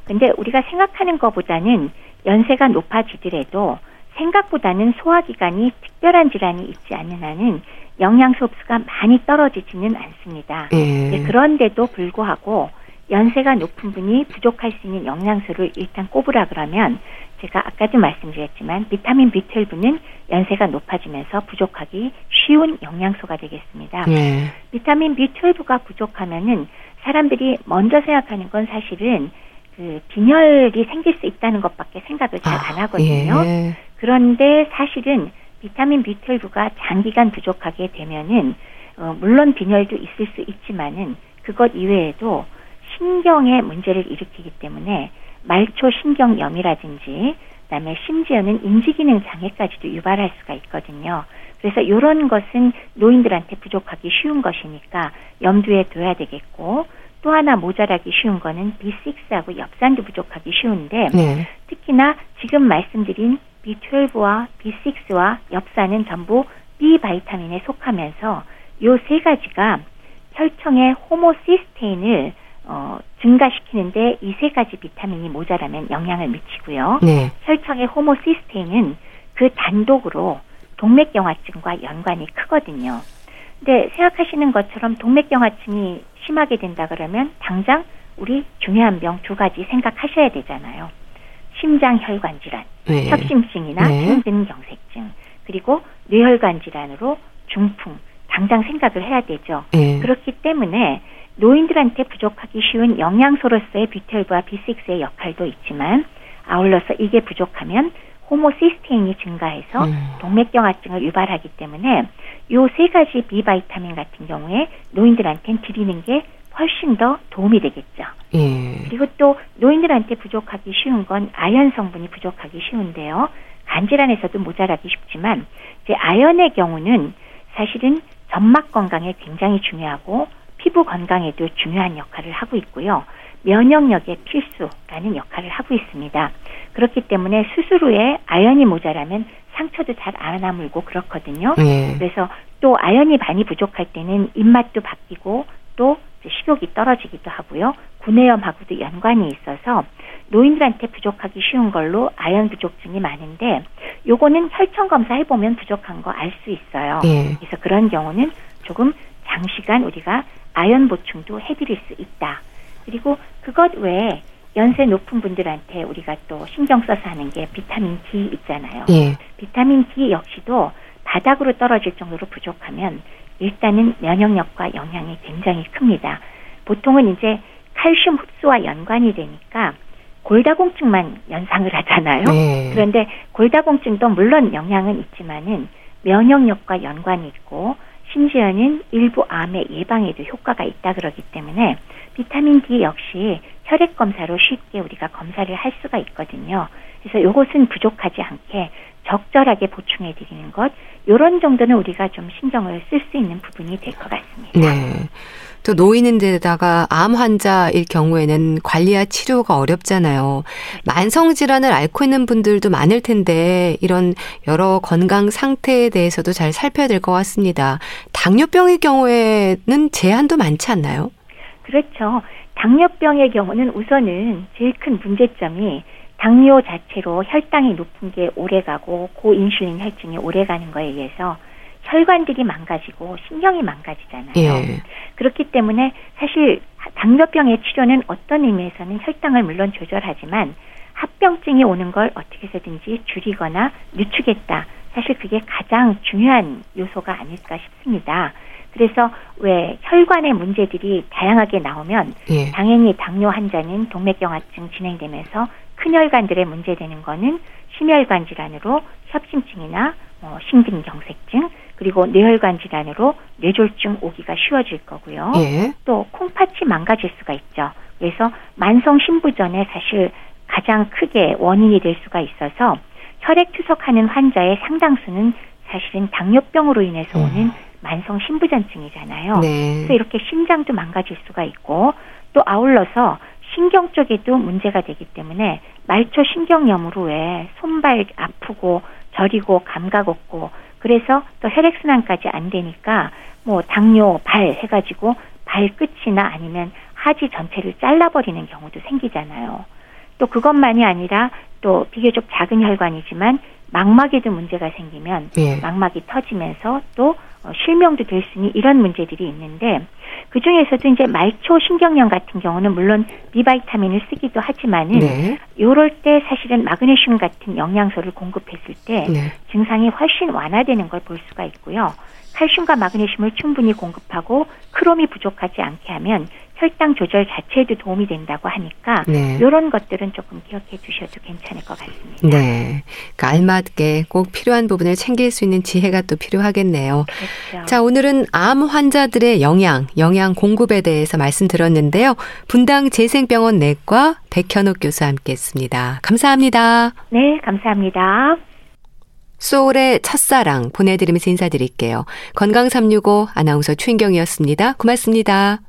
근데 우리가 생각하는 것보다는 연세가 높아지더라도 생각보다는 소화기관이 특별한 질환이 있지 않는 한은 영양소 흡수가 많이 떨어지지는 않습니다. 예. 그런데도 불구하고 연세가 높은 분이 부족할 수 있는 영양소를 일단 꼽으라 그러면 제가 아까도 말씀드렸지만 비타민 B12는 연세가 높아지면서 부족하기 쉬운 영양소가 되겠습니다. 예. 비타민 B12가 부족하면은 사람들이 먼저 생각하는 건 사실은 그 빈혈이 생길 수 있다는 것밖에 생각을 잘안 아, 하거든요. 예. 그런데 사실은 비타민 B12가 장기간 부족하게 되면은 어, 물론 빈혈도 있을 수 있지만은 그것 이외에도 신경에 문제를 일으키기 때문에 말초 신경염이라든지 그다음에 심지어는 인지기능 장애까지도 유발할 수가 있거든요. 그래서 이런 것은 노인들한테 부족하기 쉬운 것이니까 염두에 둬야 되겠고 또 하나 모자라기 쉬운 거는 B6하고 엽산도 부족하기 쉬운데 네. 특히나 지금 말씀드린 B12와 B6와 엽산은 전부 B 바이타민에 속하면서 요 세 가지가 혈청의 호모시스테인을 어, 증가시키는데 이 세 가지 비타민이 모자라면 영향을 미치고요. 네. 혈청의 호모시스테인은 그 단독으로 동맥경화증과 연관이 크거든요. 근데 생각하시는 것처럼 동맥경화증이 심하게 된다 그러면 당장 우리 중요한 병 두 가지 생각하셔야 되잖아요. 심장 혈관 질환, 네. 협심증이나 네. 심근경색증, 그리고 뇌혈관 질환으로 중풍 당장 생각을 해야 되죠. 네. 그렇기 때문에 노인들한테 부족하기 쉬운 영양소로서의 B12와 B6의 역할도 있지만 아울러서 이게 부족하면 호모시스테인이 증가해서 음. 동맥경화증을 유발하기 때문에 요 세 가지 B 바이타민 같은 경우에 노인들한테는 드리는 게 훨씬 더 도움이 되겠죠. 예. 그리고 또 노인들한테 부족하기 쉬운 건 아연 성분이 부족하기 쉬운데요. 간 질환에서도 모자라기 쉽지만 이제 아연의 경우는 사실은 점막 건강에 굉장히 중요하고 피부 건강에도 중요한 역할을 하고 있고요. 면역력의 필수라는 역할을 하고 있습니다. 그렇기 때문에 수술 후에 아연이 모자라면 상처도 잘 안 아물고 그렇거든요. 예. 그래서 또 아연이 많이 부족할 때는 입맛도 바뀌고 또 식욕이 떨어지기도 하고요. 구내염하고도 연관이 있어서 노인들한테 부족하기 쉬운 걸로 아연 부족증이 많은데 요거는 혈청 검사 해보면 부족한 거 알 수 있어요. 예. 그래서 그런 경우는 조금 장시간 우리가 아연 보충도 해드릴 수 있다. 그리고 그것 외에 연세 높은 분들한테 우리가 또 신경 써서 하는 게 비타민 D 있잖아요. 예. 비타민 D 역시도 바닥으로 떨어질 정도로 부족하면 일단은 면역력과 영향이 굉장히 큽니다. 보통은 이제 칼슘 흡수와 연관이 되니까 골다공증만 연상을 하잖아요. 네. 그런데 골다공증도 물론 영향은 있지만은 면역력과 연관이 있고 심지어는 일부 암의 예방에도 효과가 있다 그러기 때문에 비타민 D 역시 혈액 검사로 쉽게 우리가 검사를 할 수가 있거든요. 그래서 이것은 부족하지 않게 적절하게 보충해 드리는 것 요런 정도는 우리가 좀 신경을 쓸 수 있는 부분이 될 것 같습니다. 네. 또 노인인 데다가 암 환자일 경우에는 관리와 치료가 어렵잖아요. 만성 질환을 앓고 있는 분들도 많을 텐데 이런 여러 건강 상태에 대해서도 잘 살펴야 될 것 같습니다. 당뇨병의 경우에는 제한도 많지 않나요? 그렇죠. 당뇨병의 경우는 우선은 제일 큰 문제점이 당뇨 자체로 혈당이 높은 게 오래가고 고인슐린 혈증이 오래가는 거에 의해서 혈관들이 망가지고 신경이 망가지잖아요. 예. 그렇기 때문에 사실 당뇨병의 치료는 어떤 의미에서는 혈당을 물론 조절하지만 합병증이 오는 걸 어떻게 해서든지 줄이거나 늦추겠다. 사실 그게 가장 중요한 요소가 아닐까 싶습니다. 그래서 왜 혈관의 문제들이 다양하게 나오면 예. 당연히 당뇨 환자는 동맥경화증 진행되면서 큰 혈관들의 문제되는 거는 심혈관 질환으로 협심증이나 어, 심근경색증 그리고 뇌혈관 질환으로 뇌졸중 오기가 쉬워질 거고요. 예. 또 콩팥이 망가질 수가 있죠. 그래서 만성 신부전에 사실 가장 크게 원인이 될 수가 있어서 혈액 투석하는 환자의 상당수는 사실은 당뇨병으로 인해서 음. 오는 만성 신부전증이잖아요. 네. 그래서 이렇게 심장도 망가질 수가 있고 또 아울러서 신경 쪽에도 문제가 되기 때문에 말초 신경염으로 왜 손발 아프고 저리고 감각 없고 그래서 또 혈액순환까지 안 되니까 뭐 당뇨 발 해가지고 발끝이나 아니면 하지 전체를 잘라버리는 경우도 생기잖아요. 또 그것만이 아니라 또 비교적 작은 혈관이지만 망막에도 문제가 생기면 예. 망막이 터지면서 또 어, 실명도 될 수 있는 이런 문제들이 있는데 그 중에서도 이제 말초 신경염 같은 경우는 물론 비바이타민을 쓰기도 하지만은 네. 요럴 때 사실은 마그네슘 같은 영양소를 공급했을 때 네. 증상이 훨씬 완화되는 걸 볼 수가 있고요. 칼슘과 마그네슘을 충분히 공급하고 크롬이 부족하지 않게 하면 혈당 조절 자체에도 도움이 된다고 하니까 네. 이런 것들은 조금 기억해 두셔도 괜찮을 것 같습니다. 네. 그 알맞게 꼭 필요한 부분을 챙길 수 있는 지혜가 또 필요하겠네요. 그렇죠. 자, 오늘은 암 환자들의 영양, 영양 공급에 대해서 말씀드렸는데요. 분당 재생병원 내과 백현옥 교수와 함께 했습니다. 감사합니다. 네, 감사합니다. 소울의 첫사랑 보내드리면서 인사드릴게요. 건강365 아나운서 최인경이었습니다. 고맙습니다.